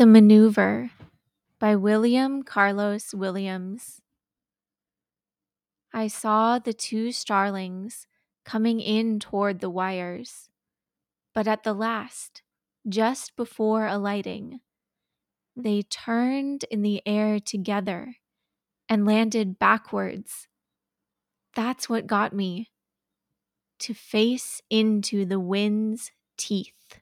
The Maneuver by William Carlos Williams. I saw the two starlings coming in toward the wires, but at the last, just before alighting, they turned in the air together and landed backwards. That's what got me to face into the wind's teeth.